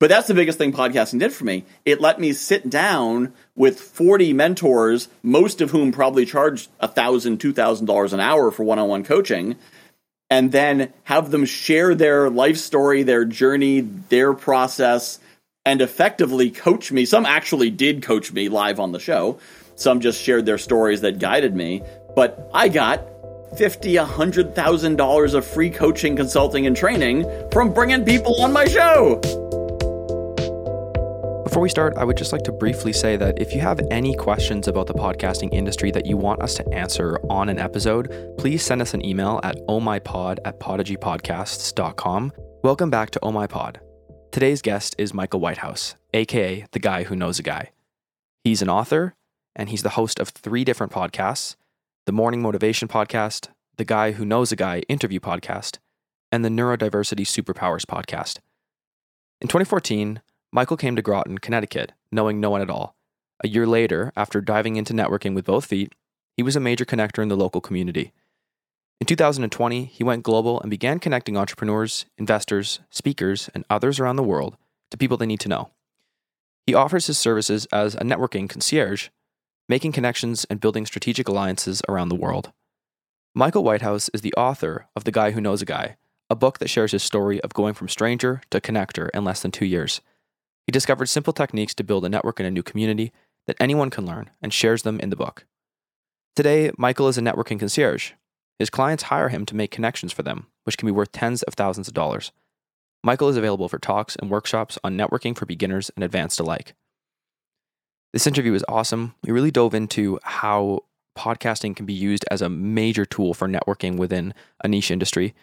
But that's the biggest thing podcasting did for me. It let me sit down with 40 mentors, most of whom probably charge $1,000, $2,000 an hour for one on one coaching, and then have them share their life story, their journey, their process, and effectively coach me. Some actually did coach me live on the show, some just shared their stories that guided me. But I got fifty, a hundred thousand dollars of free coaching, consulting, and training from bringing people on my show. Before we start, I would just like to briefly say that if you have any questions about the podcasting industry that you want us to answer on an episode, please send us an email at ohmypod at podigypodcasts.com. Welcome back to Oh My Pod. Today's guest is Michael Whitehouse, aka the guy who knows a guy. He's an author, and he's the host of three different podcasts the Morning Motivation Podcast, the Guy Who Knows a Guy interview podcast, and the Neurodiversity Superpowers podcast. In 2014, Michael came to Groton, Connecticut, knowing no one at all. A year later, after diving into networking with both feet, he was a major connector in the local community. In 2020, he went global and began connecting entrepreneurs, investors, speakers, and others around the world to people they need to know. He offers his services as a networking concierge making connections and building strategic alliances around the world. Michael Whitehouse is the author of The Guy Who Knows a Guy, a book that shares his story of going from stranger to connector in less than two years. He discovered simple techniques to build a network in a new community that anyone can learn and shares them in the book. Today, Michael is a networking concierge. His clients hire him to make connections for them, which can be worth tens of thousands of dollars. Michael is available for talks and workshops on networking for beginners and advanced alike. This interview was awesome. We really dove into how podcasting can be used as a major tool for networking within a niche industry.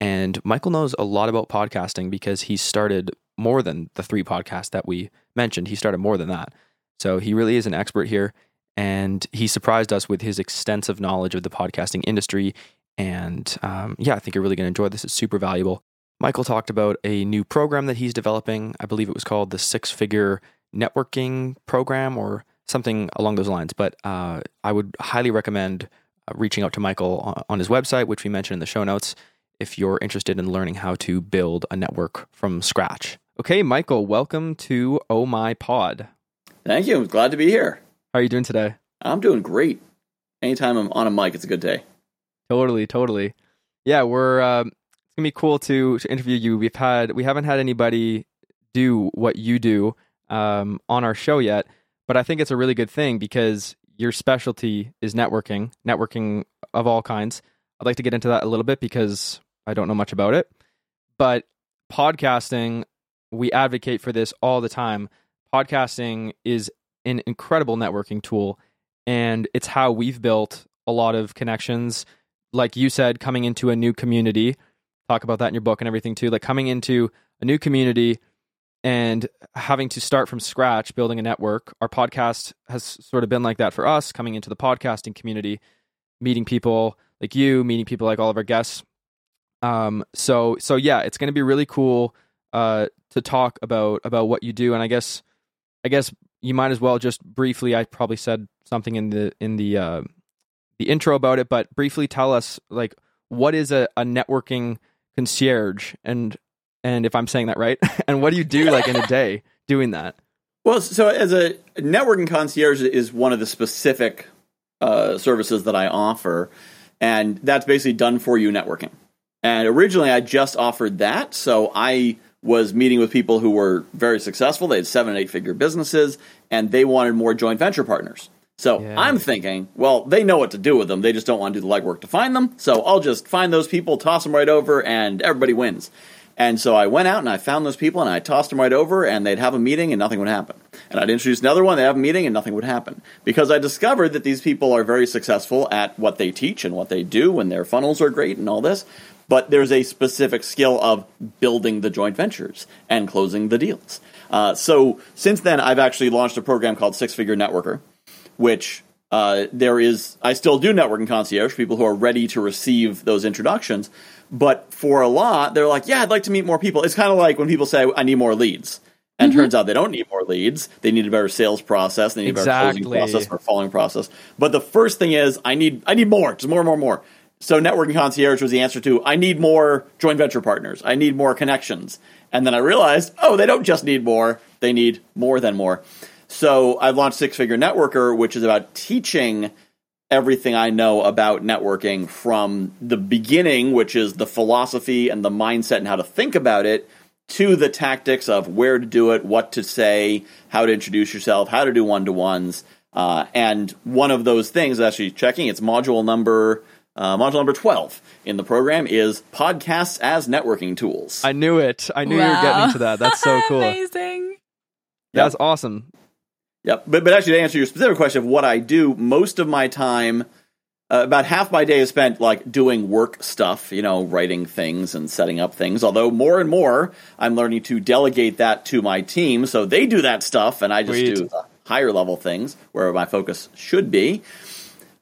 And Michael knows a lot about podcasting because he started more than the three podcasts that we mentioned. He started more than that. So he really is an expert here. And he surprised us with his extensive knowledge of the podcasting industry. And um, yeah, I think you're really going to enjoy this. It's super valuable. Michael talked about a new program that he's developing. I believe it was called the Six Figure networking program or something along those lines. But uh, I would highly recommend uh, reaching out to Michael on, on his website, which we mentioned in the show notes, if you're interested in learning how to build a network from scratch. Okay, Michael, welcome to Oh My Pod. Thank you. Glad to be here. How are you doing today? I'm doing great. Anytime I'm on a mic, it's a good day. Totally, totally. Yeah, we're. Um, it's gonna be cool to to interview you. We've had we haven't had anybody do what you do um, on our show yet, but I think it's a really good thing because your specialty is networking, networking of all kinds. I'd like to get into that a little bit because I don't know much about it. But podcasting, we advocate for this all the time. Podcasting is an incredible networking tool, and it's how we've built a lot of connections. Like you said, coming into a new community, talk about that in your book and everything too. Like coming into a new community and having to start from scratch building a network our podcast has sort of been like that for us coming into the podcasting community meeting people like you meeting people like all of our guests um so so yeah it's going to be really cool uh to talk about about what you do and i guess i guess you might as well just briefly i probably said something in the in the uh the intro about it but briefly tell us like what is a, a networking concierge and and if I'm saying that right. and what do you do like in a day doing that? Well, so as a networking concierge is one of the specific uh, services that I offer, and that's basically done for you networking. And originally, I just offered that, so I was meeting with people who were very successful. They had seven and eight figure businesses, and they wanted more joint venture partners. So yeah. I'm thinking, well, they know what to do with them. They just don't want to do the legwork to find them. So I'll just find those people, toss them right over, and everybody wins. And so I went out and I found those people and I tossed them right over and they'd have a meeting and nothing would happen. And I'd introduce another one, they'd have a meeting and nothing would happen. Because I discovered that these people are very successful at what they teach and what they do and their funnels are great and all this. But there's a specific skill of building the joint ventures and closing the deals. Uh, so since then, I've actually launched a program called Six Figure Networker, which uh, there is, I still do networking concierge, people who are ready to receive those introductions. But for a lot, they're like, yeah, I'd like to meet more people. It's kind of like when people say, I need more leads. And mm-hmm. turns out they don't need more leads. They need a better sales process. They need exactly. a better closing process or following process. But the first thing is, I need I need more, just more, and more, more. So networking concierge was the answer to I need more joint venture partners. I need more connections. And then I realized, oh, they don't just need more; they need more than more. So I launched Six Figure Networker, which is about teaching everything I know about networking from the beginning, which is the philosophy and the mindset and how to think about it, to the tactics of where to do it, what to say, how to introduce yourself, how to do one to ones. Uh, and one of those things, actually checking, it's module number uh, module number 12 in the program is podcasts as networking tools. I knew it. I knew you were getting to that. That's so cool. Amazing. That's awesome. Yep. But, but actually, to answer your specific question of what I do, most of my time, uh, about half my day is spent like doing work stuff, you know, writing things and setting up things. Although more and more, I'm learning to delegate that to my team. So they do that stuff and I just Sweet. do the higher level things where my focus should be.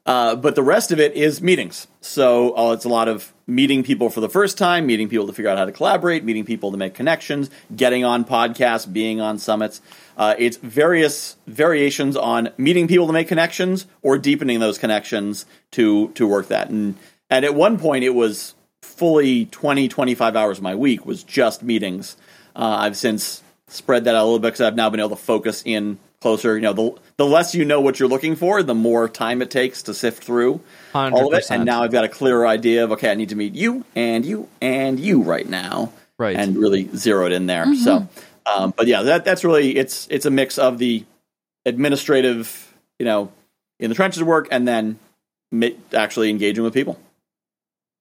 Uh, but the rest of it is meetings. So uh, it's a lot of meeting people for the first time, meeting people to figure out how to collaborate, meeting people to make connections, getting on podcasts, being on summits. Uh, it's various variations on meeting people to make connections or deepening those connections to to work that. And and at one point it was fully 20, 25 hours of my week was just meetings. Uh, I've since spread that out a little bit because I've now been able to focus in closer. You know, the the less you know what you're looking for, the more time it takes to sift through all of it. And now I've got a clearer idea of okay, I need to meet you and you and you right now, Right. And really zero it in there. So, um, but yeah, that that's really it's it's a mix of the administrative, you know, in the trenches work, and then mi- actually engaging with people.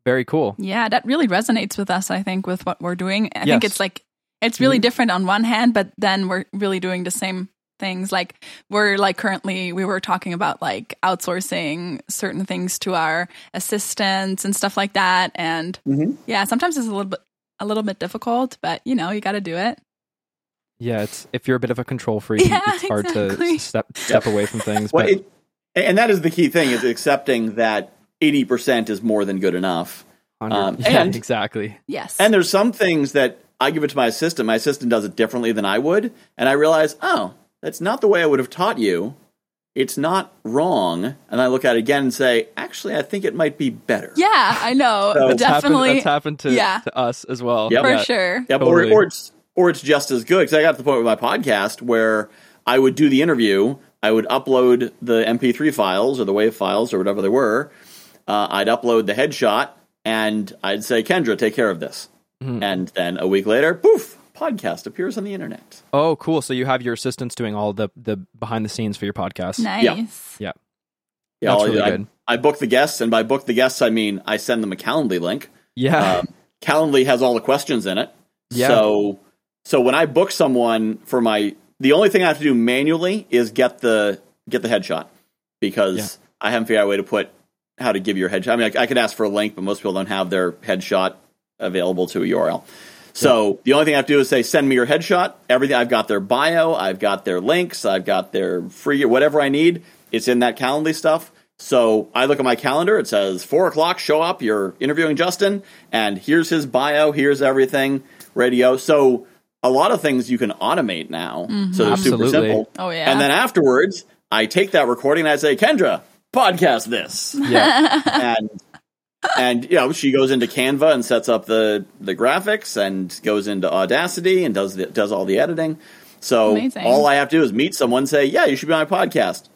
Very cool. Yeah, that really resonates with us, I think, with what we're doing. I Yes. think it's like, it's really different on one hand, but then we're really doing the same things. Like, we're like currently, we were talking about like outsourcing certain things to our assistants and stuff like that. And yeah, sometimes it's a little bit, a little bit difficult, but you know, you got to do it. Yeah, it's if you're a bit of a control freak, Yeah, it's hard exactly. to step step away from things. Well, but it, and that is the key thing is accepting that eighty percent is more than good enough. um, yeah, and- exactly. Yes. And there's some things that I give it to my assistant. My assistant does it differently than I would, and I realize, oh, that's not the way I would have taught you. It's not wrong, and I look at it again and say, actually, I think it might be better. yeah, I know. So- That's happened, Definitely. that's happened to, yeah. to us as well. Yep. for Yeah. sure. Yep, Totally. or, or it's or it's just as good because I got to the point with my podcast where I would do the interview, I would upload the MP3 files or the WAV files or whatever they were. Uh, I'd upload the headshot and I'd say, Kendra, take care of this. Mm-hmm. And then a week later, poof, podcast appears on the internet. Oh, cool. So you have your assistants doing all the the behind the scenes for your podcast. Nice. Yeah. Yeah, That's I'll- really I, good. I book the guests, and by book the guests, I mean I send them a Calendly link. Yeah. Um, Calendly has all the questions in it. Yeah. So so when I book someone for my the only thing I have to do manually is get the get the headshot because Yeah. I haven't figured out a way to put how to give your headshot. I mean, I, I could ask for a link, but most people don't have their headshot available to a URL. So the only thing I have to do is say, send me your headshot. Everything I've got their bio, I've got their links, I've got their free whatever I need. It's in that Calendly stuff. So I look at my calendar. It says four o'clock. Show up. You're interviewing Justin, and here's his bio. Here's everything. Radio. So a lot of things you can automate now. Mm-hmm. So they're super simple. Oh, yeah. And then afterwards, I take that recording and I say, Kendra, podcast this yeah. and and you know she goes into Canva and sets up the the graphics and goes into Audacity and does the, does all the editing. So Amazing. all I have to do is meet someone, say, "Yeah, you should be on my podcast."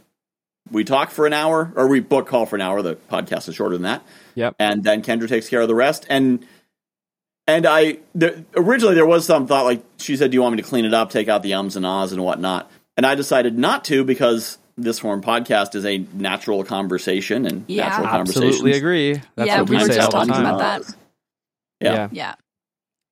We talk for an hour, or we book call for an hour. The podcast is shorter than that, Yep. and then Kendra takes care of the rest. And and I there, originally there was some thought like she said, "Do you want me to clean it up, take out the ums and ahs and whatnot?" And I decided not to because this form podcast is a natural conversation and Yeah. natural conversations. Absolutely agree. That's Yeah, what we we, were just talking time. about that. Yeah. yeah. Yeah.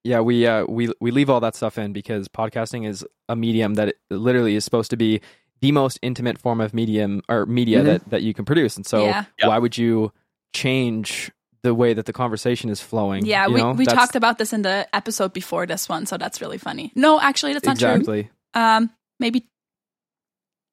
Yeah, we uh, we we leave all that stuff in because podcasting is a medium that literally is supposed to be the most intimate form of medium or media Mhm. that that you can produce. And so, Yeah. Yep. why would you change the way that the conversation is flowing? Yeah, You we, know, we that's- talked about this in the episode before this one, so that's really funny. No, actually, that's not true. Um, maybe.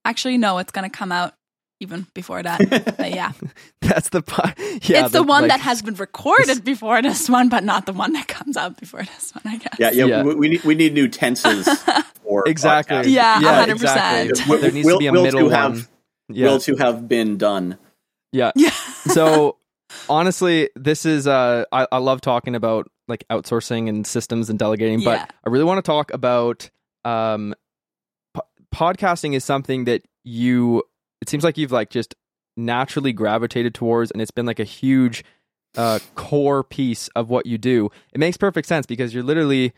Actually, no, it's gonna come out even before that. but yeah, That's the part. yeah. it's the, one like, that has been recorded before this one, but not the one that comes out before this one. I guess. Yeah, yeah, Yeah. We, we need we need new tenses for exactly. podcasts. Yeah, yeah 100%. exactly. Will- There needs will- to be a will middle to have- one. Yeah, Will to have been done. yeah. Yeah. So honestly, this is uh, I, I love talking about like outsourcing and systems and delegating, but Yeah. I really want to talk about um, po- podcasting is something that you. It seems like you've like just naturally gravitated towards, and it's been like a huge uh, core piece of what you do. It makes perfect sense because you're literally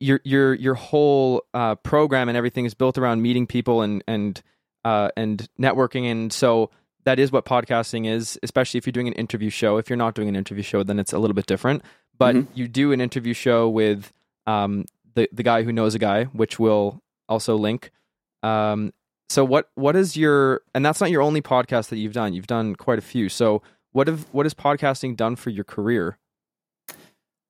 your your your whole uh, program and everything is built around meeting people and and uh, and networking, and so that is what podcasting is. Especially if you're doing an interview show. If you're not doing an interview show, then it's a little bit different. But Mhm. you do an interview show with um, the the guy who knows a guy, which will also link. Um, so what what is your and that's not your only podcast that you've done. You've done quite a few. So what have what has podcasting done for your career?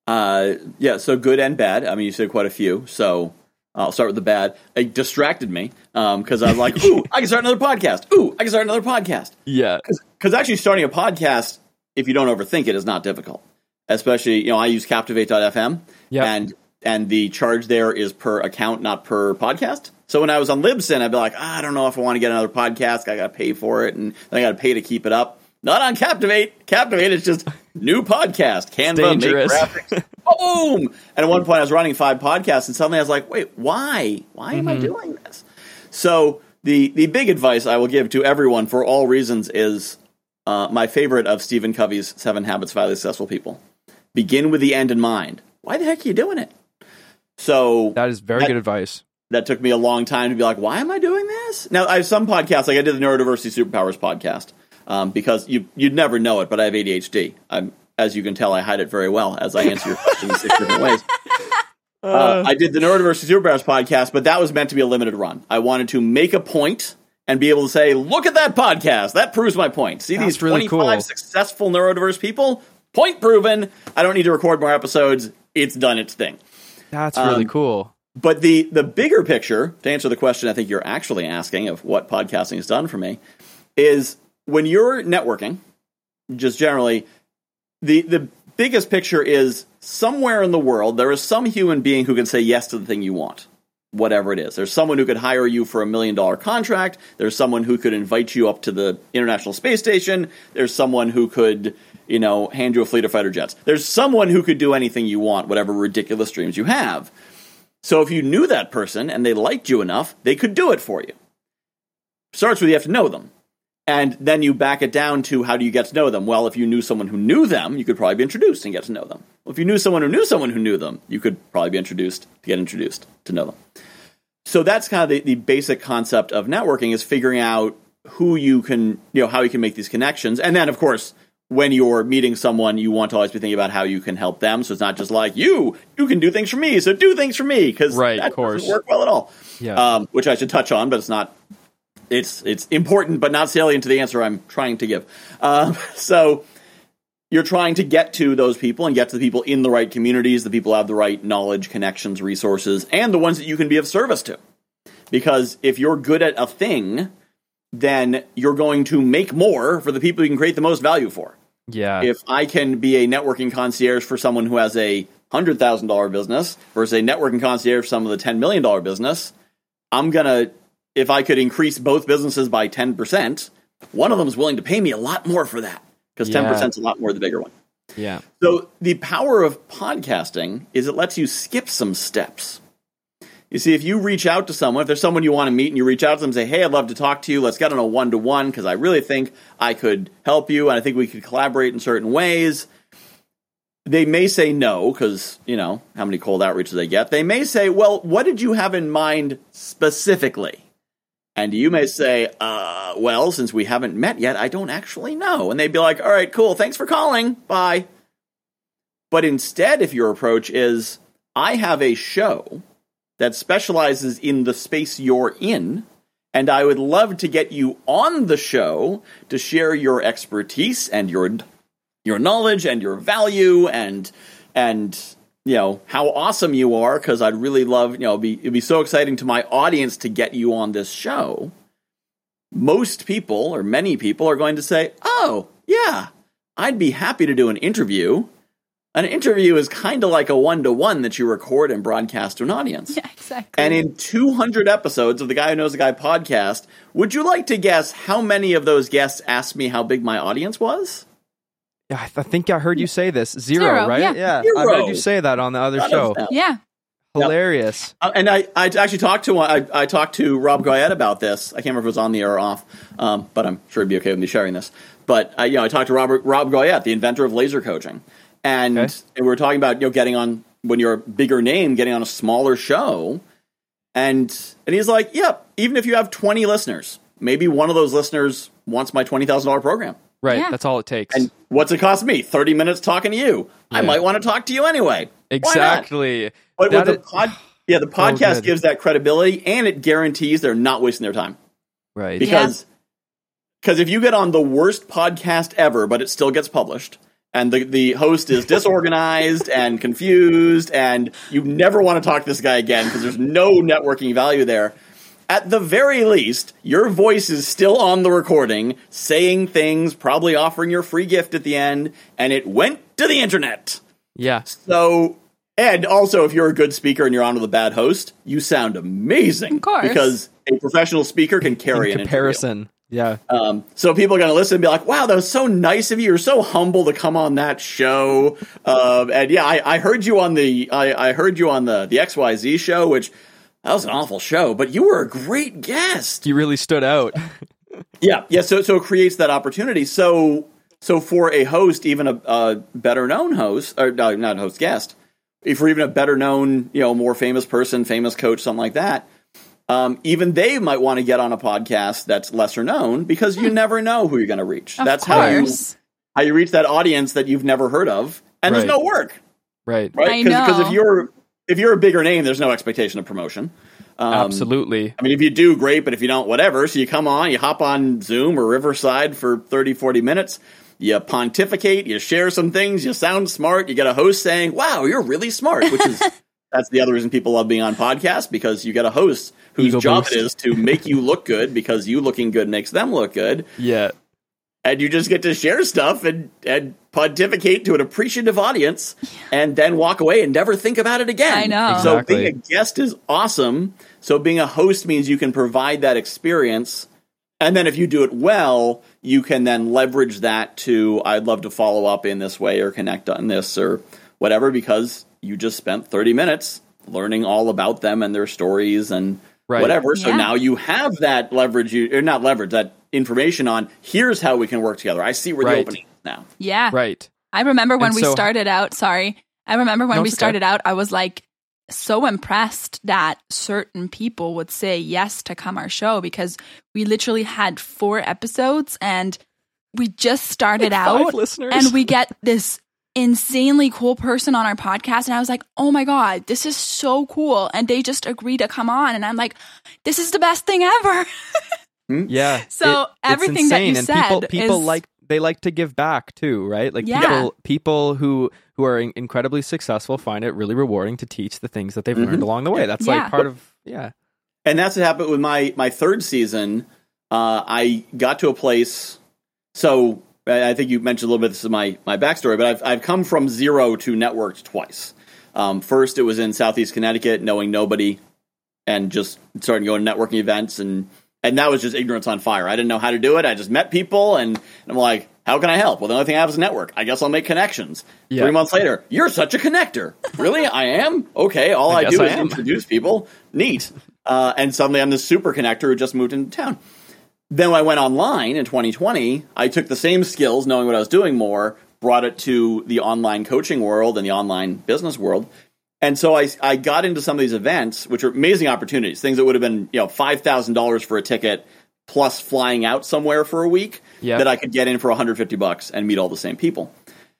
Uh, yeah, so good and bad. I mean, you said quite a few. So I'll start with the bad. It distracted me because I was like, "Ooh, I can start another podcast. Ooh, I can start another podcast." Yeah. Because actually, starting a podcast, if you don't overthink it, is not difficult. Especially, you know, I use Captivate.fm, Yeah. and and the charge there is per account, not per podcast. So when I was on Libsyn, I'd be like, "Ah, I don't know if I want to get another podcast. I got to pay for it, and then I got to pay to keep it up. Not on Captivate. Captivate is just new podcast. Canva, make graphics, boom. And at one point, I was running five podcasts, and suddenly I was like, "Wait, why? Why am I Mm-hmm. doing this?" So the the big advice I will give to everyone for all reasons is uh, my favorite of Stephen Covey's Seven Habits of Highly Successful People. Begin with the end in mind. Why the heck are you doing it? So That is very That- good advice. that took me a long time to be like, why am I doing this? Now I have some podcasts, like I did the Neurodiversity Superpowers podcast, um, because you you'd never know it, but I have ADHD. I'm, as you can tell, I hide it very well as I answer your questions in six different ways. Uh, I did the Neurodiversity Superpowers podcast, but that was meant to be a limited run. I wanted to make a point and be able to say, look at that podcast. That proves my point. See these really 25 cool. successful neurodiverse people? Point proven. I don't need to record more episodes. It's done its thing. That's really Um, cool. But the the bigger picture, to answer the question I think you're actually asking of what podcasting has done for me, is when you're networking, just generally, the the biggest picture is somewhere in the world there is some human being who can say yes to the thing you want. Whatever it is. There's someone who could hire you for a million dollar contract. There's someone who could invite you up to the International Space Station. There's someone who could, you know, hand you a fleet of fighter jets. There's someone who could do anything you want, whatever ridiculous dreams you have. So if you knew that person and they liked you enough, they could do it for you. Starts with you have to know them. And then you back it down to how do you get to know them? Well, if you knew someone who knew them, you could probably be introduced and get to know them. Well, if you knew someone who knew someone who knew them, you could probably be introduced to get introduced to know them. So that's kind of the, the basic concept of networking is figuring out who you can, you know, how you can make these connections. And then, of course, when you're meeting someone, you want to always be thinking about how you can help them. So it's not just like you, you can do things for me, so do things for me because Right, that of course. doesn't work well at all. Yeah. Um, which I should touch on, but it's not. It's it's important, but not salient to the answer I'm trying to give. Um, so you're trying to get to those people and get to the people in the right communities, the people who have the right knowledge, connections, resources, and the ones that you can be of service to. Because if you're good at a thing, then you're going to make more for the people you can create the most value for. Yeah. If I can be a networking concierge for someone who has a hundred thousand dollar business versus a networking concierge for someone with a ten million dollar business, I'm gonna if I could increase both businesses by ten percent, one of them is willing to pay me a lot more for that because ten Yeah. percent is a lot more the bigger one. yeah. So the power of podcasting is it lets you skip some steps. You see, if you reach out to someone, if there's someone you want to meet and you reach out to them and say, Hey, I'd love to talk to you, let's get on a one to one because I really think I could help you and I think we could collaborate in certain ways. They may say no because, you know, how many cold outreaches they get. They may say, Well, what did you have in mind specifically? And you may say, uh, well, since we haven't met yet, I don't actually know. And they'd be like, all right, cool, thanks for calling, bye. But instead, if your approach is, I have a show that specializes in the space you're in, and I would love to get you on the show to share your expertise and your your knowledge and your value and and you know how awesome you are because I'd really love you know it'd be it'd be so exciting to my audience to get you on this show. Most people or many people are going to say, "Oh, yeah, I'd be happy to do an interview." An interview is kind of like a one to one that you record and broadcast to an audience. Yeah, exactly. And in 200 episodes of the Guy Who Knows the Guy podcast, would you like to guess how many of those guests asked me how big my audience was? Yeah, I, th- I think I heard you say this zero, Zero, right? yeah. I heard you say that on the other None show. Yeah. Hilarious. Uh, and I, I actually talked to I, I talked to Rob Goyette about this. I can't remember if it was on the air or off, um, but I'm sure he'd be okay with me sharing this. But I, you know, I talked to Robert Rob Goyette, the inventor of laser coaching, and, Okay. and we were talking about you know getting on when you're a bigger name, getting on a smaller show, and and he's like, yep, even if you have 20 listeners, maybe one of those listeners wants my twenty thousand dollar program. Right. Yeah. That's all it takes. And what's it cost me? 30 minutes talking to you. I might want to talk to you anyway. Exactly. But That with the is- pod, yeah, the oh, podcast good. gives that credibility, and it guarantees they're not wasting their time Right. because because if you get on the worst podcast ever, but it still gets published, and the the host is disorganized and confused, and you never want to talk to this guy again because there's no networking value there. At the very least, your voice is still on the recording, saying things, probably offering your free gift at the end, and it went to the internet. yeah. So, and also, if you're a good speaker and you're on with a bad host, you sound amazing. Of course. Because a professional speaker can carry In an comparison. Yeah. Um, so people are going to listen and be like, wow, that was so nice of you. You're so humble to come on that show. Um, and yeah, I, I heard you on the, I, I heard you on the, the XYZ show, which that was an awful show, but you were a great guest. You really stood out. Yeah, yeah. So so it creates that opportunity. So so for a host, even a, a better known host, or no, not host guest, if you're even a better known, you know, more famous person, famous coach, something like that, um, even they might want to get on a podcast that's lesser known because you never know who you're going to reach. Of that's how you how you reach that audience that you've never heard of, and there's no work, Right. right? Because if you're if you're a bigger name, there's no expectation of promotion. Um, Absolutely. I mean, if you do, great, but if you don't, whatever. So you come on, you hop on Zoom or Riverside for 30, 40 minutes, you pontificate, you share some things, you sound smart, you get a host saying, wow, you're really smart, which is, that's the other reason people love being on podcasts because you get a host whose Ego job boost. it is to make you look good because you looking good makes them look good. Yeah. And you just get to share stuff and, and pontificate to an appreciative audience and then walk away and never think about it again. I know. So being a guest is awesome. So being a host means you can provide that experience. And then if you do it well, you can then leverage that to, I'd love to follow up in this way or connect on this or whatever, because you just spent 30 minutes learning all about them and their stories and Right. whatever. So Yeah. now you have that leverage, you, or not leverage, that information on here's how we can work together. I see where Right. the opening is now. Yeah. Right. I remember when And we so- started out, sorry. I remember when No, we it's okay. started out, I was like so impressed that certain people would say yes to come our show because we literally had four episodes and we just started Five out listeners. and we get this insanely cool person on our podcast and I was like, "Oh my god, this is so cool." And they just agreed to come on and I'm like, "This is the best thing ever." Yeah. So it's everything that you insane. and people said people is- like they like to give back too, right? Like Yeah. people people who who are in- incredibly successful find it really rewarding to teach the things that they've Mhm. learned along the way. That's Yeah. like part of yeah. And that's what happened with my my third season. Uh, I got to a place. So I think you mentioned a little bit. This is my my backstory, but I've I've come from zero to networked twice. Um, first, it was in Southeast Connecticut, knowing nobody, and just starting going to networking events, and and that was just ignorance on fire. I didn't know how to do it. I just met people, and I'm like, how can I help? Well, the only thing I have is a network. I guess I'll make connections. Yeah. Three months later, you're such a connector. really, I am. Okay, all I I, do I is am. introduce people. Neat. Uh, and suddenly, I'm this super connector who just moved into town. Then when I went online in 2020, I took the same skills, knowing what I was doing more, brought it to the online coaching world and the online business world. And so I, I got into some of these events, which are amazing opportunities, things that would have been, you know, $5,000 for a ticket plus flying out somewhere for a week Yeah. that I could get in for 150 bucks and meet all the same people.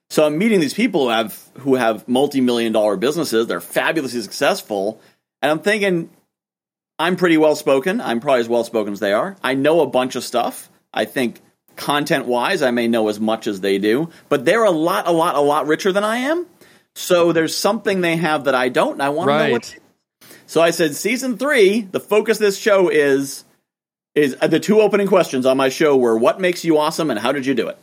So I'm meeting these people who have who have multi-million dollar businesses. They're fabulously successful, and I'm thinking, I'm pretty well spoken. I'm probably as well spoken as they are. I know a bunch of stuff. I think content wise, I may know as much as they do, but they're a lot, a lot, a lot richer than I am. So there's something they have that I don't, and I want to know what. Right. So I said, season three, the focus of this show is is uh, the two opening questions on my show were what makes you awesome and how did you do it.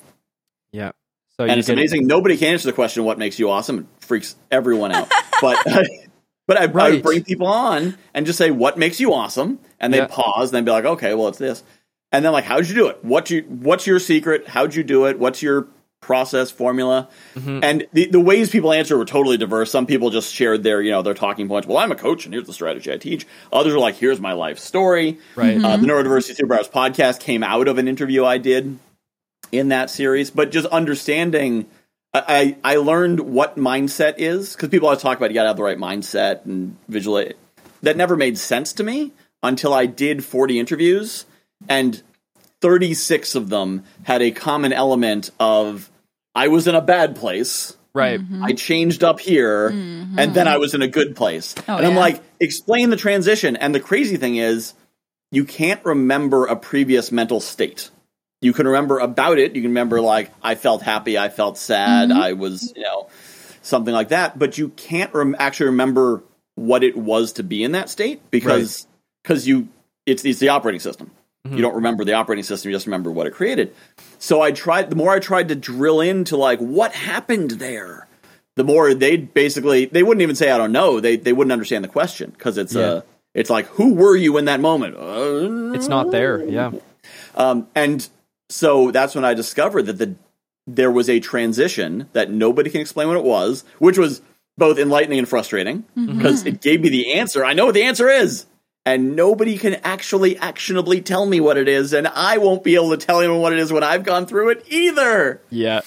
Yeah. So And it's amazing. Nobody can answer the question, "What makes you awesome?" It freaks everyone out. but but I, I Right. would bring people on and just say, "What makes you awesome?" And they Yeah. pause, and then be like, "Okay, well, it's this." And then like, "How'd you do it? What you What's your secret? How'd you do it? What's your process formula. And the, the ways people answer were totally diverse. Some people just shared their, you know, their talking points. Well, I'm a coach and here's the strategy I teach. Others are like, here's my life story. Right. Uh, the Neurodiversity Superpowers podcast came out of an interview I did in that series, but just understanding, I, I I learned what mindset is because people always talk about you got to have the right mindset and visualize. That never made sense to me until I did 40 interviews, and 36 of them had a common element of I was in a bad place. Right. Mm-hmm. I changed up here, mm-hmm. and then I was in a good place. Oh, and I'm yeah. like, explain the transition. And the crazy thing is, you can't remember a previous mental state. You can remember about it. You can remember like I felt happy, I felt sad, I was, you know, something like that. But you can't rem- actually remember what it was to be in that state because because you it's it's the operating system. You don't remember the operating system. You just remember what it created. So I tried. The more I tried to drill into like what happened there, the more they basically they wouldn't even say I don't know. They they wouldn't understand the question because it's Yeah. uh it's like who were you in that moment? Uh, It's not there. Yeah. um, and so that's when I discovered that the there was a transition that nobody can explain what it was, which was both enlightening and frustrating mm-hmm. because it mm-hmm. gave me the answer. I know what the answer is, and nobody can actually actionably tell me what it is, and I won't be able to tell anyone what it is when I've gone through it either. Yeah.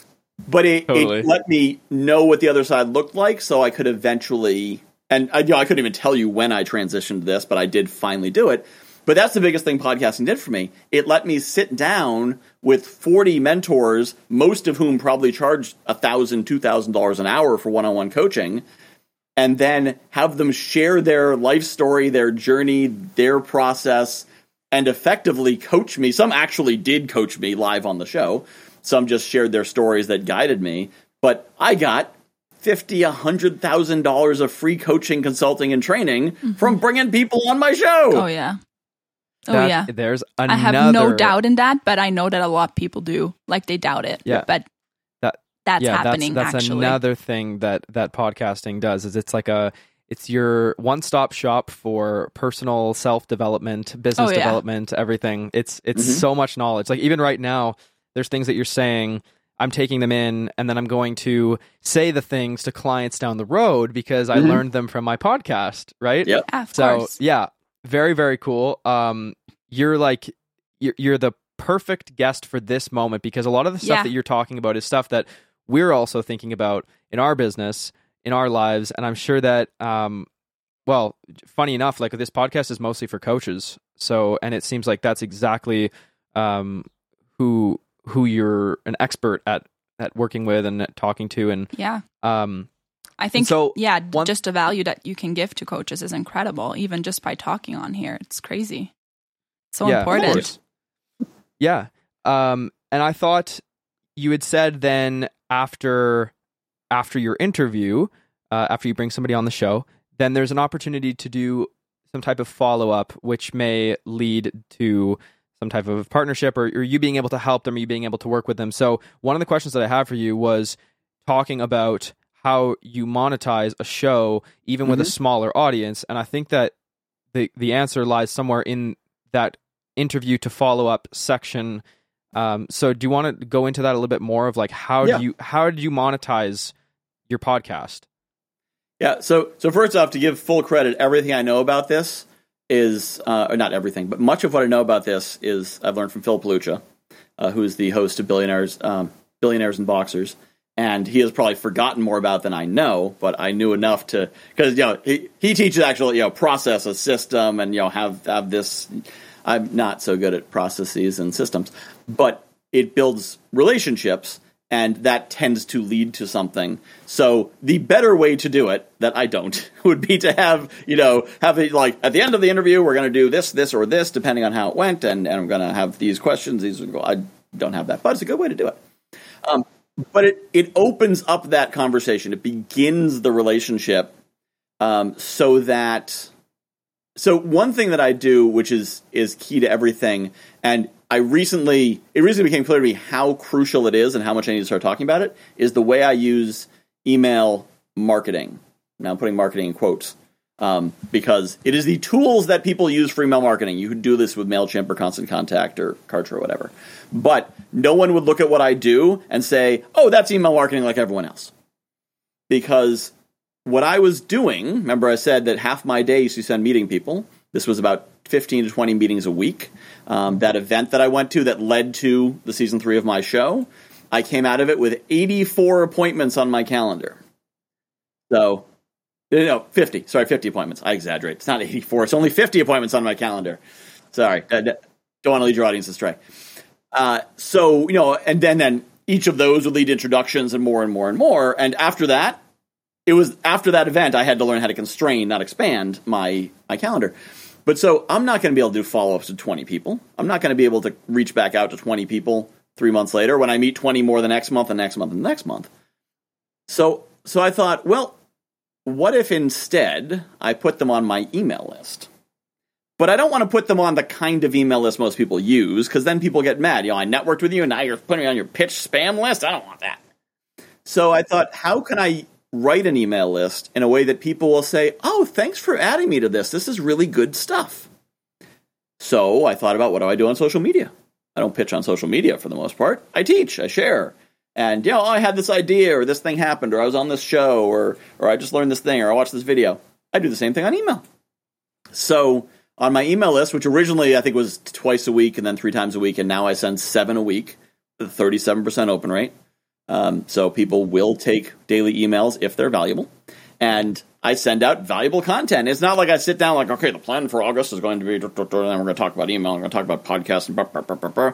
But it, Totally. it let me know what the other side looked like, so I could eventually. And I, you know, I couldn't even tell you when I transitioned to this, but I did finally do it. But that's the biggest thing podcasting did for me. It let me sit down with 40 mentors, most of whom probably charge $1,000, $2,000 an hour for one on one coaching, and then have them share their life story, their journey, their process, and effectively coach me. Some actually did coach me live on the show. Some just shared their stories that guided me. But I got fifty, a hundred thousand dollars of free coaching, consulting, and training mm-hmm. from bringing people on my show. Oh yeah. Oh That- yeah. There's another. I have no doubt in that, but I know that a lot of people do. Like they doubt it. Yeah. But That- that's yeah, happening that's, that's actually. another thing that that podcasting does is it's like a it's your one-stop shop for personal self-development, business Oh, yeah. development, everything. It's it's Mhm. so much knowledge. Like even right now, there's things that you're saying. I'm taking them in, and then I'm going to say the things to clients down the road because I Mhm. learned them from my podcast, right? Yep. Yeah, of so course. yeah very very cool um you're like you're, you're the perfect guest for this moment because a lot of the stuff Yeah. that you're talking about is stuff that we're also thinking about in our business in our lives and i'm sure that um well funny enough like this podcast is mostly for coaches so and it seems like that's exactly um who who you're an expert at at working with and at talking to and Yeah. um I think so yeah, one- just the value that you can give to coaches is incredible, even just by talking on here. It's crazy. So Yeah, important. Yeah. Um, and I thought you had said then after after your interview, uh, after you bring somebody on the show, then there's an opportunity to do some type of follow up, which may lead to some type of partnership or, or you being able to help them or you being able to work with them. So one of the questions that I have for you was talking about how you monetize a show even with a smaller audience. And I think that the the answer lies somewhere in that interview to follow up section. Um, so do you want to go into that a little bit more of like how Yeah. do you how do you monetize your podcast? Yeah. So so first off, to give full credit, everything I know about this is uh, or not everything, but much of what I know about this is I've learned from Phil Palucha, uh, who's the host of Billionaires um, Billionaires and Boxers, and he has probably forgotten more about than I know, but I knew enough to because you know he, he teaches actual you know process a system and you know have have this. I'm not so good at processes and systems, but it builds relationships and that tends to lead to something. So the better way to do it that I don't would be to have, you know, have it like at the end of the interview, we're going to do this, this, or this, depending on how it went. And, and I'm going to have these questions. These I don't have that, but it's a good way to do it. Um, but it, it opens up that conversation. It begins the relationship um, so that so one thing that I do, which is is key to everything, and I recently it recently became clear to me how crucial it is and how much I need to start talking about it, is the way I use email marketing. Now I'm putting marketing in quotes. Um, because it is the tools that people use for email marketing. You could do this with Mailchimp or Constant Contact or Kartra or whatever, but no one would look at what I do and say, "Oh, that's email marketing like everyone else," because what I was doing. Remember, I said that half my day used to send meeting people. This was about 15 to 20 meetings a week. Um, that event that I went to that led to the season three of my show, I came out of it with 84 appointments on my calendar. So no, 50. Sorry, 50 appointments. I exaggerate. It's not 84. It's only 50 appointments on my calendar. Sorry. I don't want to lead your audience astray. Uh, so, you know, and then, then each of those would lead to introductions and more and more and more. And after that, it was after that event I had to learn how to constrain, not expand my, my calendar. But so I'm not going to be able to do follow ups to 20 people. I'm not going to be able to reach back out to 20 people three months later when I meet 20 more the next month, the next month, and the next month. So, so I thought, well, what if instead I put them on my email list? But I don't want to put them on the kind of email list most people use because then people get mad. You know, I networked with you and now you're putting me on your pitch spam list. I don't want that. So I thought, how can I write an email list in a way that people will say, oh, thanks for adding me to this. This is really good stuff. So I thought about what do I do on social media? I don't pitch on social media for the most part. I teach, I share and you know, oh, I had this idea or this thing happened or I was on this show or or I just learned this thing or I watched this video. I do the same thing on email. So on my email list, which originally I think was twice a week and then three times a week, and now I send seven a week, thirty-seven percent open rate. Um, so people will take daily emails if they're valuable, and I send out valuable content. It's not like I sit down like, okay, the plan for August is going to be, and then we're going to talk about email, we're going to talk about podcasts, and blah, blah, blah.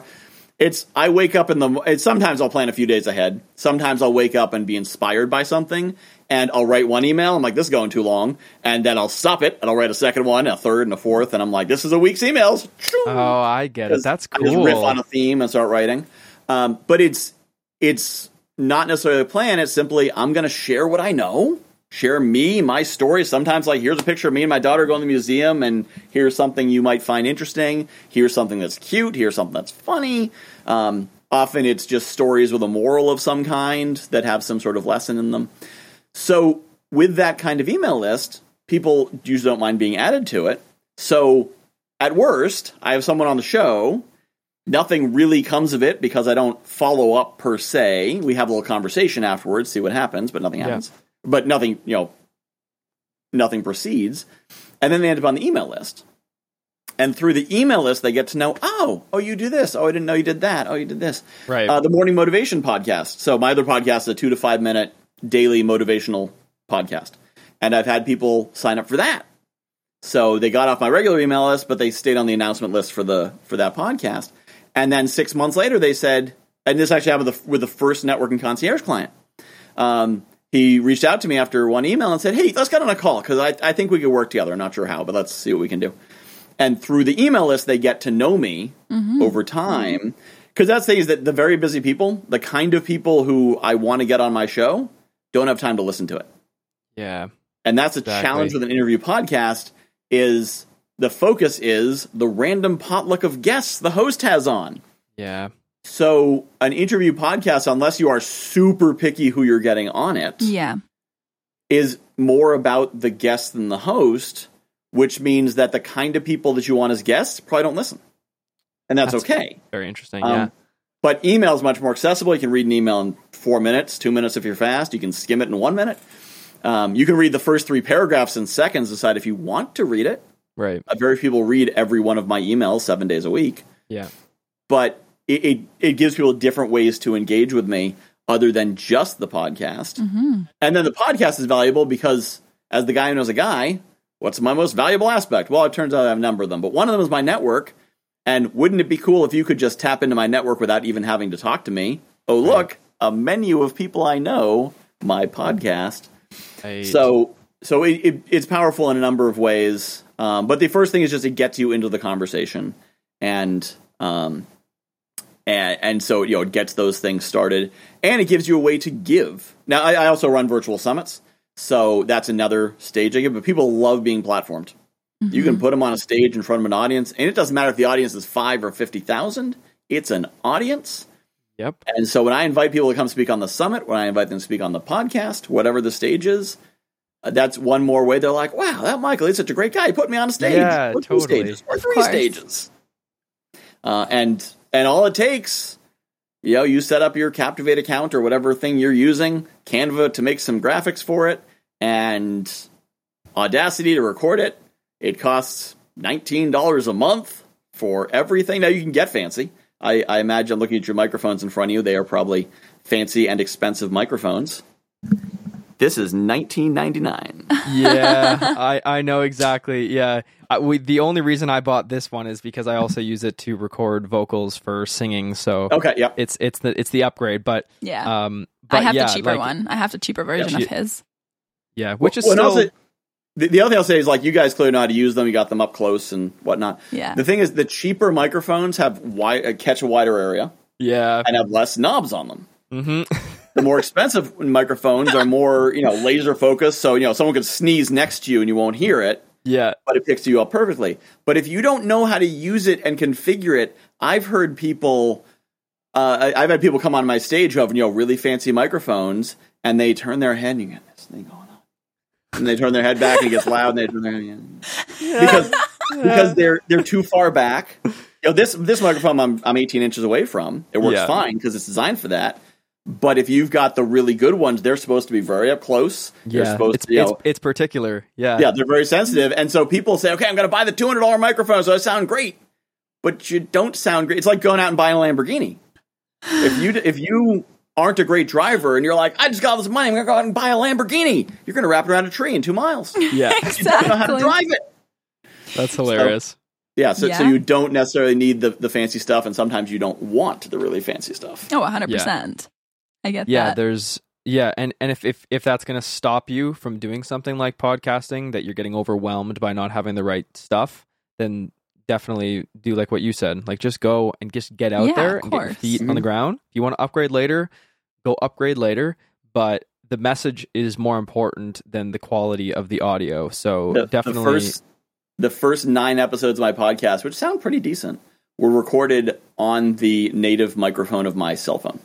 It's I wake up in the sometimes I'll plan a few days ahead. Sometimes I'll wake up and be inspired by something and I'll write one email. I'm like, this is going too long, and then I'll stop it and I'll write a second one, a third, and a fourth, and I'm like, this is a week's emails. Oh, I get it. That's cool. I just riff on a theme and start writing. Um, but it's it's not necessarily a plan. It's simply I'm going to share what I know share me, my story. Sometimes, like, here's a picture of me and my daughter going to the museum, and here's something you might find interesting. Here's something that's cute. Here's something that's funny. Um, often it's just stories with a moral of some kind that have some sort of lesson in them. So, with that kind of email list, people usually don't mind being added to it. So, at worst, I have someone on the show. Nothing really comes of it because I don't follow up per se. We have a little conversation afterwards, see what happens, but nothing happens. Yeah but nothing, you know, nothing proceeds. And then they end up on the email list. And through the email list, they get to know, oh, oh, you do this. Oh, I didn't know you did that. Oh, you did this. Right. Uh, the Morning Motivation Podcast. So my other podcast is a two to five minute daily motivational podcast. And I've had people sign up for that. So they got off my regular email list, but they stayed on the announcement list for the for that podcast. And then six months later, they said, and this actually happened with the, with the first networking concierge client. Um, he reached out to me after one email and said, "Hey, let's get on a call because I, I think we could work together. I'm not sure how, but let's see what we can do." And through the email list, they get to know me mm-hmm. over time. Because that's the thing is that the very busy people, the kind of people who I want to get on my show, don't have time to listen to it. Yeah, and that's a exactly. challenge with an interview podcast. Is the focus is the random potluck of guests the host has on. Yeah. So, an interview podcast, unless you are super picky who you're getting on it, yeah, is more about the guest than the host, which means that the kind of people that you want as guests probably don't listen, and that's, that's okay. Very interesting. Um, yeah. But email is much more accessible. You can read an email in four minutes, two minutes if you're fast. You can skim it in one minute. Um, you can read the first three paragraphs in seconds. Decide if you want to read it. Right. Uh, very few people read every one of my emails seven days a week. Yeah. But it, it, it gives people different ways to engage with me other than just the podcast. Mm-hmm. And then the podcast is valuable because, as the guy who knows a guy, what's my most valuable aspect? Well, it turns out I have a number of them, but one of them is my network. And wouldn't it be cool if you could just tap into my network without even having to talk to me? Oh, look, a menu of people I know, my podcast. Right. So, so it, it, it's powerful in a number of ways. Um, but the first thing is just it gets you into the conversation, and um, and, and so you know it gets those things started and it gives you a way to give now I, I, also run virtual summits so that's another stage i give but people love being platformed mm-hmm. you can mm-hmm. put them on a stage in front of an audience and it doesn't matter if the audience is five or 50000 it's an audience yep and so when i invite people to come speak on the summit when i invite them to speak on the podcast whatever the stage is uh, that's one more way they're like, wow, that Michael is such a great guy. He put me on a stage. Yeah, or two totally. stages, or three stages. Uh, and and all it takes, you know, you set up your Captivate account or whatever thing you're using, Canva to make some graphics for it, and Audacity to record it. It costs nineteen dollars a month for everything. Now you can get fancy. I, I imagine looking at your microphones in front of you, they are probably fancy and expensive microphones. This is nineteen ninety nine. yeah, I, I know exactly. Yeah, I, we, the only reason I bought this one is because I also use it to record vocals for singing. So Okay, yep. it's it's the it's the upgrade. But Yeah. um, but I have yeah, the cheaper like, one. I have the cheaper version Yeah. of his. Yeah, which is Well, still also, the, the other thing I'll say is like you guys clearly know how to use them. You got them up close and whatnot. Yeah. The thing is, the cheaper microphones have wide, uh, catch a wider area yeah. and have less knobs on them. hmm The more expensive microphones are more you know laser focused, so you know someone could sneeze next to you and you won't hear it, yeah, but it picks you up perfectly. But if you don't know how to use it and configure it, I've heard people. Uh, I- I've had people come on my stage who have you know really fancy microphones, and they turn their head and you get this thing going on, and they turn their head back and it gets loud, and they turn their head again. because because they're they're too far back. You know this this microphone I'm I'm 18 inches away from. It works Yeah. fine because it's designed for that. But if you've got the really good ones, they're supposed to be very up close. They're yeah. supposed It's, to, you it's know, it's particular. Yeah, yeah, they're very sensitive. And so people say, okay, I'm going to buy the $200 microphone so I sound great. But you don't sound great. It's like going out and buying a Lamborghini. If you if you aren't a great driver and you're like, I just got all this money, I'm going to go out and buy a Lamborghini, you're going to wrap it around a tree in two miles. Yeah, exactly. You yeah. don't know how to drive it. That's hilarious. Yeah, so, so you don't necessarily need the, the fancy stuff, and sometimes you don't want the really fancy stuff. Oh, 100%. I get yeah that. there's yeah and and if if, if that's going to stop you from doing something like podcasting that you're getting overwhelmed by not having the right stuff then definitely do like what you said like just go and just get out Yeah, there of and get your course. feet on the Mhm. ground if you want to upgrade later go upgrade later but the message is more important than the quality of the audio so The, definitely the first the first nine episodes of my podcast, which sound pretty decent, were recorded on the native microphone of my cell phone.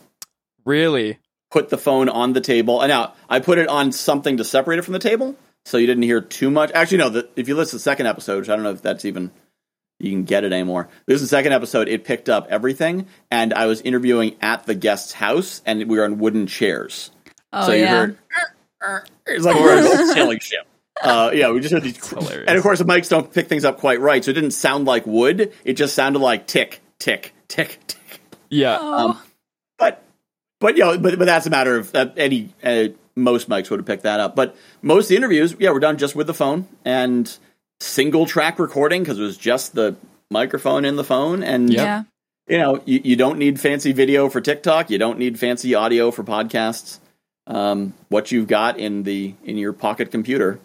Really Put the phone on the table, and now I put it on something to separate it from the table, so you didn't hear too much. Actually, no. The, if you listen to the second episode, which I don't know if that's even you can get it anymore. This is the second episode. It picked up everything, and I was interviewing at the guest's house, and we were on wooden chairs. oh, so you yeah. heard it's like we're on a sailing ship. Uh, yeah, we just heard these, hilarious. and of course the mics don't pick things up quite right, so it didn't sound like wood. It just sounded like tick, tick, tick, tick. yeah Oh. Um, But, but you know, but but that's a matter of uh, any uh, most mics would have picked that up. But most of the interviews, yeah, were done just with the phone and single track recording because it was just the microphone in the phone, and yeah. you know, you, you don't need fancy video for TikTok. You don't need fancy audio for podcasts. Um, what you've got in the in your pocket computer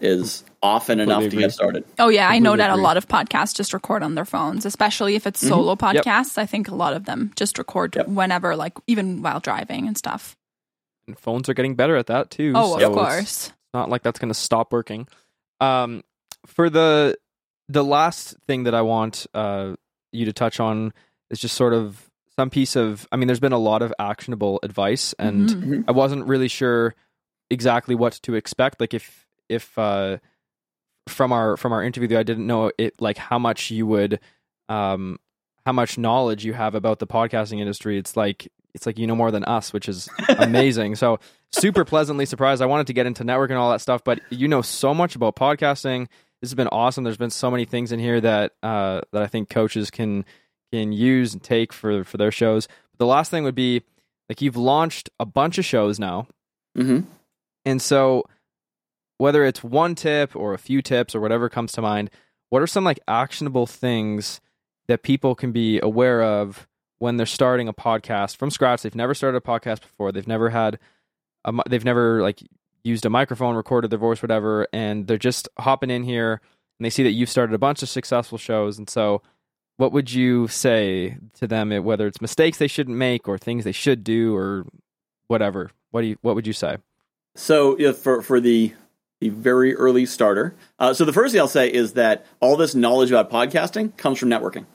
is often enough to get started. Oh yeah, I know that a lot of podcasts just record on their phones, especially if it's solo podcasts. I think a lot of them just record Yep. whenever, like even while driving and stuff. and phones are getting better at that too Oh, so of it's- course. not like that's going to stop working. Um, for the the last thing that I want uh, you to touch on is just sort of some piece of. I mean, there's been a lot of actionable advice, and Mhm. I wasn't really sure exactly what to expect. Like if if uh, from our from our interview, I didn't know it like how much you would um how much knowledge you have about the podcasting industry. It's like it's like you know more than us, which is amazing. so super pleasantly surprised. I wanted to get into network and all that stuff, but you know so much about podcasting. This has been awesome. There's been so many things in here that uh, that I think coaches can can use and take for for their shows. But the last thing would be like you've launched a bunch of shows now, hmm and so whether it's one tip or a few tips or whatever comes to mind, what are some like actionable things that people can be aware of when they're starting a podcast from scratch? They've never started a podcast before. They've never had a, they've never like used a microphone, recorded their voice, whatever, and they're just hopping in here and they see that you've started a bunch of successful shows. And so, what would you say to them, whether it's mistakes they shouldn't make or things they should do or whatever? What do you what would you say? So yeah, for for the the very early starter, uh, so the first thing I'll say is that all this knowledge about podcasting comes from networking.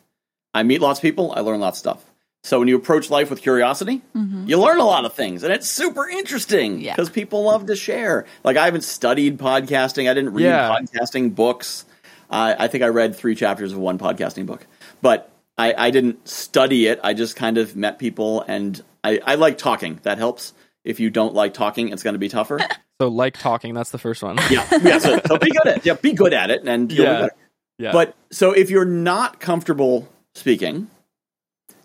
I meet lots of people. I learn lots of stuff. So when you approach life with curiosity, you learn a lot of things, and it's super interesting Yeah. because people love to share. Like I haven't studied podcasting; I didn't read Yeah. podcasting books. Uh, I think I read three chapters of one podcasting book, but I, I didn't study it. I just kind of met people, and I, I like talking. That helps. If you don't like talking, it's going to be tougher. So like talking, that's the first one. yeah, yeah. So, so be good at it. Yeah, be good at it, and you'll Yeah. be better. Yeah. But so if you're not comfortable speaking,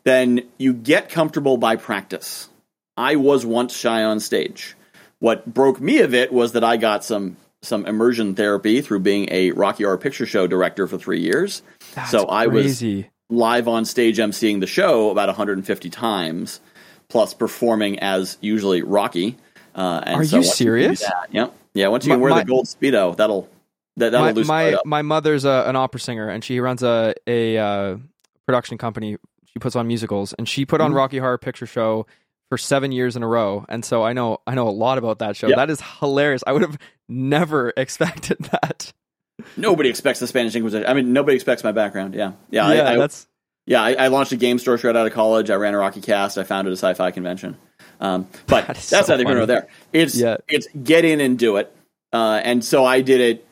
then you get comfortable by practice. I was once shy on stage. What broke me of it was that I got some some immersion therapy through being a Rocky Horror Picture Show director for three years. That's so I was live on stage emceeing the show about 150 times, plus performing as usually Rocky. Uh, and Are so you serious? that- Yep. Yeah. Once you My- wear my- the gold speedo, that'll that, that'll my loosen my, right my mother's a, an opera singer and she runs a a uh, production company. She puts on musicals and she put on Mhm. Rocky Horror Picture Show for seven years in a row. And so I know I know a lot about that show. Yep. That is hilarious. I would have never expected that. Nobody expects the Spanish Inquisition. I mean, nobody expects my background. Yeah, yeah, yeah, I, I, that's yeah. I, I launched a game store straight out of college. I ran a Rocky Cast. I founded a sci-fi convention. Um, but That is that's so neither here nor there. It's Yeah. it's get in and do it. Uh, and so I did it.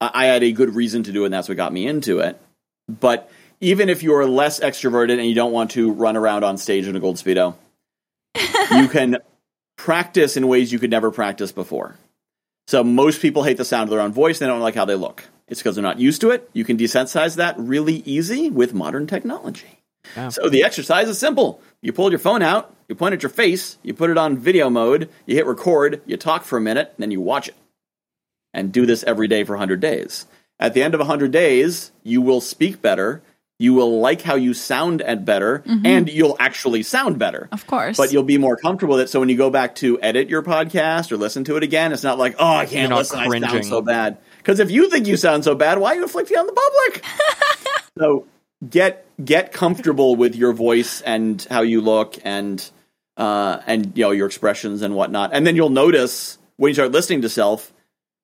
I I had a good reason to do it, and that's what got me into it. But even if you're less extroverted and you don't want to run around on stage in a gold speedo, you can practice in ways you could never practice before. So most people hate the sound of their own voice; they don't like how they look. It's because they're not used to it. You can desensitize that really easy with modern technology. So the exercise is simple. You pull your phone out, you point at your face, you put it on video mode, you hit record, you talk for a minute, and then you watch it. And do this every day for 100 days. At the end of 100 days, you will speak better, you will like how you sound at better, mm-hmm. and you'll actually sound better. Of course. But you'll be more comfortable with it. So when you go back to edit your podcast or listen to it again, it's not like, oh, I can't listen. I cringing. sound so bad. Because if you think you sound so bad, why are you inflicting on the public? so get get comfortable with your voice and how you look and uh, and you know your expressions and whatnot. And then you'll notice when you start listening to self,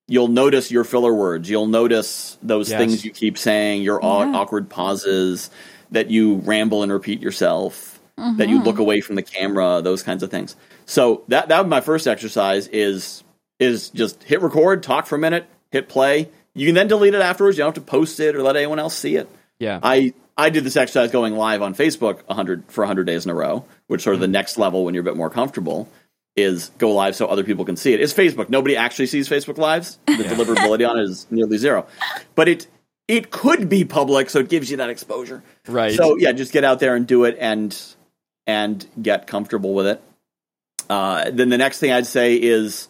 you'll notice your filler words. You'll notice those Yes. things you keep saying, your aw- Yeah. awkward pauses, that you ramble and repeat yourself, that you look away from the camera, those kinds of things. So that that was my first exercise is is just hit record, talk for a minute, hit play. You can then delete it afterwards. You don't have to post it or let anyone else see it. yeah. I I did this exercise going live on Facebook 100 for 100 days in a row, which sort of the next level when you're a bit more comfortable is go live so other people can see it. It's Facebook. Nobody actually sees Facebook lives. The deliverability on it is nearly zero. But it it could be public, so it gives you that exposure. right. So yeah, just get out there and do it and and get comfortable with it. Uh, then the next thing I'd say is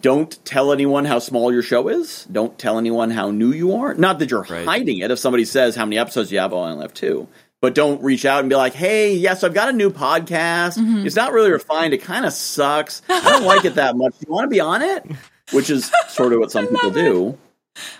don't tell anyone how small your show is. Don't tell anyone how new you are. Not that you're Right. hiding it. If somebody says how many episodes you have, oh, I only have two. But don't reach out and be like, "Hey, yes, I've got a new podcast. It's not really refined. It kind of sucks. I don't like it that much. Do you want to be on it?" Which is sort of what some people do.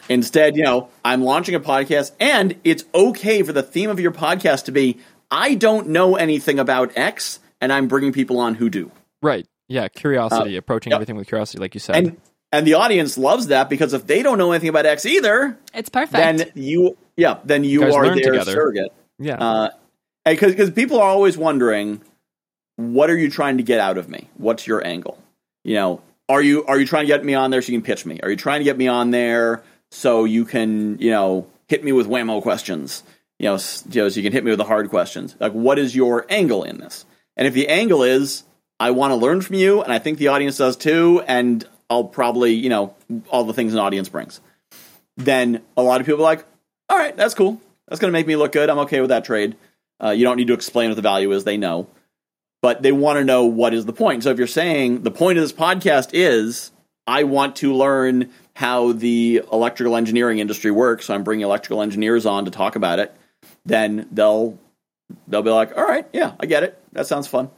Instead, you know, I'm launching a podcast, and it's okay for the theme of your podcast to be, "I don't know anything about X, and I'm bringing people on who do." right. Yeah. Curiosity, approaching yep. everything with curiosity, like you said. And and the audience loves that because if they don't know anything about X either, it's perfect. then you, yeah, then you, guys are their together. surrogate. yeah. Uh, because because people are always wondering, what are you trying to get out of me? What's your angle? You know, are you are you trying to get me on there so you can pitch me? Are you trying to get me on there so you can you know hit me with whammo questions? You know, s- you know, so you can hit me with the hard questions. Like, what is your angle in this? And if the angle is, I want to learn from you, and I think the audience does too, and I'll probably you know all the things an audience brings, then a lot of people are like, all right, that's cool. That's going to make me look good. I'm okay with that trade. Uh, you don't need to explain what the value is; they know. But they want to know what is the point. So if you're saying the point of this podcast is, I want to learn how the electrical engineering industry works, so I'm bringing electrical engineers on to talk about it, then they'll they'll be like, all right, yeah, I get it. That sounds fun.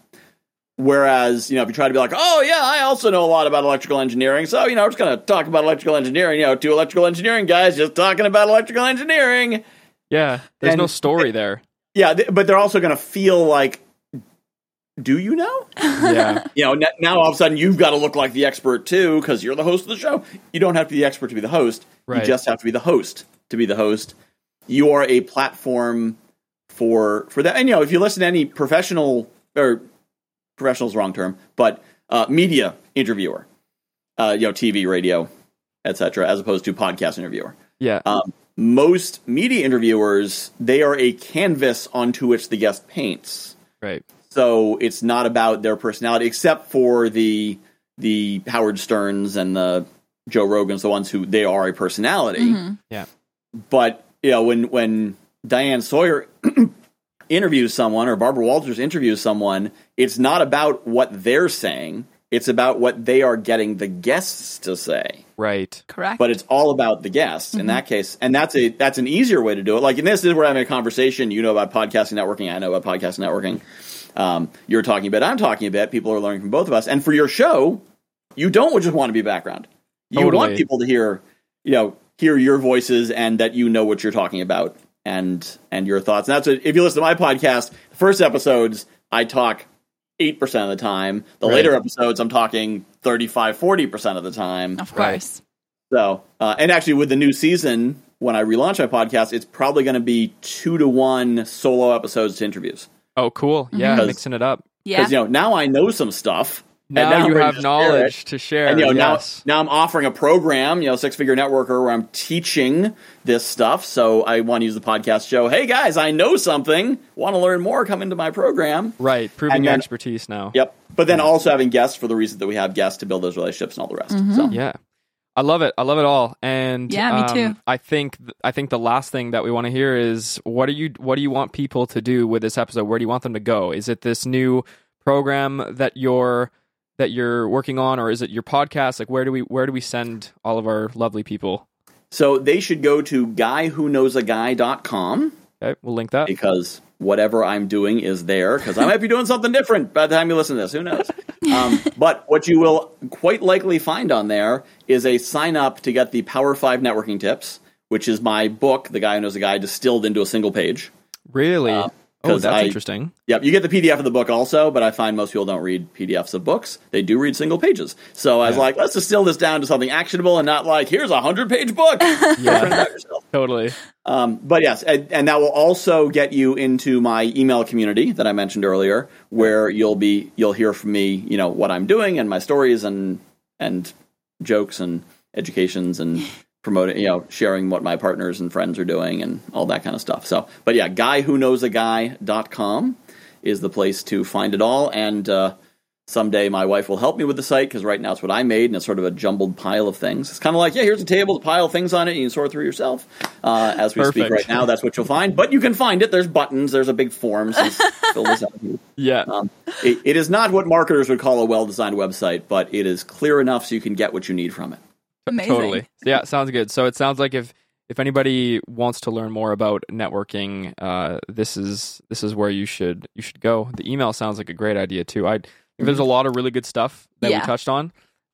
Whereas, you know, if you try to be like, oh, yeah, I also know a lot about electrical engineering. So, you know, we're just going to talk about electrical engineering. You know, two electrical engineering guys just talking about electrical engineering. yeah. There's and- no story there. Yeah, th- but they're also going to feel like, do you know? Yeah. You know, n- now all of a sudden you've got to look like the expert too because you're the host of the show. You don't have to be the expert to be the host. Right. You just have to be the host to be the host. You are a platform for for that. And you know, if you listen to any professional or professional is wrong term, but uh, media interviewer, uh, you know, TV, radio, etc., as opposed to podcast interviewer. Yeah. Um, most media interviewers, they are a canvas onto which the guest paints. right. So it's not about their personality, except for the the Howard Sterns and the Joe Rogans, the ones who they are a personality. Mhm. But you know, when when Diane Sawyer interviews someone or Barbara Walters interviews someone, it's not about what they're saying; it's about what they are getting the guests to say. Right. Correct. But it's all about the guests in that case, and that's a that's an easier way to do it. Like in this, this is where I'm having a conversation. You know about podcasting networking. I know about podcasting networking. Um, you're talking a bit. I'm talking a bit. People are learning from both of us. And for your show, you don't just want to be background. You Totally. want people to hear, you know, hear your voices and that you know what you're talking about and and your thoughts. And that's what, if you listen to my podcast, the first episodes I talk eight percent of the time. The Right. later episodes I'm talking 35, 40 percent of the time. of Right. course. So, uh, and actually, with the new season, when I relaunch my podcast, it's probably going to be two to one solo episodes to interviews. Oh, cool. Yeah, mixing it up. Yeah. Because you know now I know some stuff. And Now, you have to share knowledge it. to share. And you know yes. now, now I'm offering a program, you know, six figure networker, where I'm teaching this stuff. So I want to use the podcast show. Hey guys, I know something. Want to learn more? Come into my program. right. Proving and your then- expertise now. Yep. But then also having guests for the reason that we have guests to build those relationships and all the rest. So Yeah. I love it. I love it all. And Yeah, me um, too. I think th- I think the last thing that we want to hear is what do you what do you want people to do with this episode? Where do you want them to go? Is it this new program that you're that you're working on or is it your podcast? Like where do we where do we send all of our lovely people? so they should go to guywhoknowsaguy.com. Okay, we'll link that. because whatever I'm doing is there because I might be doing something different by the time you listen to this. Who knows? Um, but what you will quite likely find on there is a sign up to get the Power Five networking tips, which is my book, The Guy Who Knows a Guy, distilled into a single page. Really? Uh, oh, 'cause that's I- interesting. Yep, you get the PDF of the book also, but I find most people don't read PDFs of books. They do read single pages. So I was Yeah. like, let's distill this down to something actionable and not like, here's a hundred page book. Go print it out yourself. Totally. Um, but yes, and, and that will also get you into my email community that I mentioned earlier, where you'll be you'll hear from me, you know, what I'm doing and my stories and and jokes and educations and promoting, you know, sharing what my partners and friends are doing and all that kind of stuff. So, but yeah, guywhoknowsaguy.com is the place to find it all. And uh, someday my wife will help me with the site because right now it's what I made and it's sort of a jumbled pile of things. It's kind of like, yeah, here's a table, a pile of things on it, and you can sort through yourself. Uh, as we speak right now, that's what you'll find. But you can find it. There's buttons. There's a big form. So fill this out. Yeah. Um, it, it is not what marketers would call a well-designed website, but it is clear enough so you can get what you need from it. Amazing. Totally. Yeah, sounds good. So it sounds like if if anybody wants to learn more about networking, uh, this is this is where you should you should go. The email sounds like a great idea too. I there's a lot of really good stuff that Yeah. we touched on.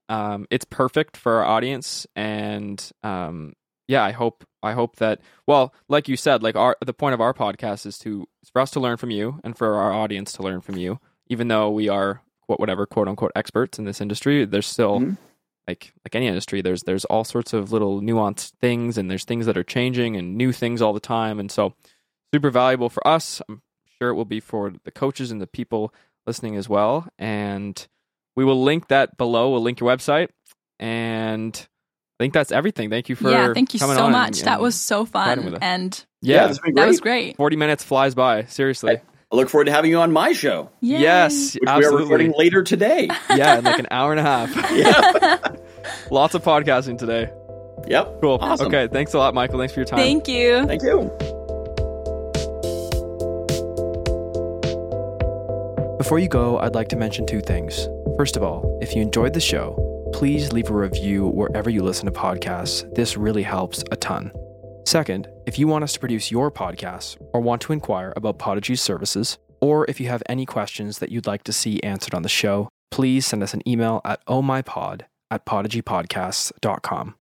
Um, it's perfect for our audience, and um, yeah, I hope I hope that well, like you said, like our the point of our podcast is to is for us to learn from you and for our audience to learn from you. Even though we are quote whatever quote unquote experts in this industry, there's still Mhm. Like like any industry there's there's all sorts of little nuanced things and there's things that are changing and new things all the time. And so super valuable for us. I'm sure it will be for the coaches and the people listening as well. And we will link that below. We'll link your website. And i think that's everything. Thank you for yeah, thank you coming so much. and- that and was so fun. And yeah, it's that was great. 40 minutes flies by. Seriously I look forward to having you on my show, Yay. yes which we are recording later today. yeah in like an hour and a half yeah. lots of podcasting today Yep. cool Awesome. okay thanks a lot michael thanks for your time Thank you. Thank you. Before you go, I'd like to mention two things. First of all, if you enjoyed the show, please leave a review wherever you listen to podcasts. This really helps a ton. Second, if you want us to produce your podcast or want to inquire about Podigy's services, or if you have any questions that you'd like to see answered on the show, please send us an email at ohmypod at podigypodcasts.com.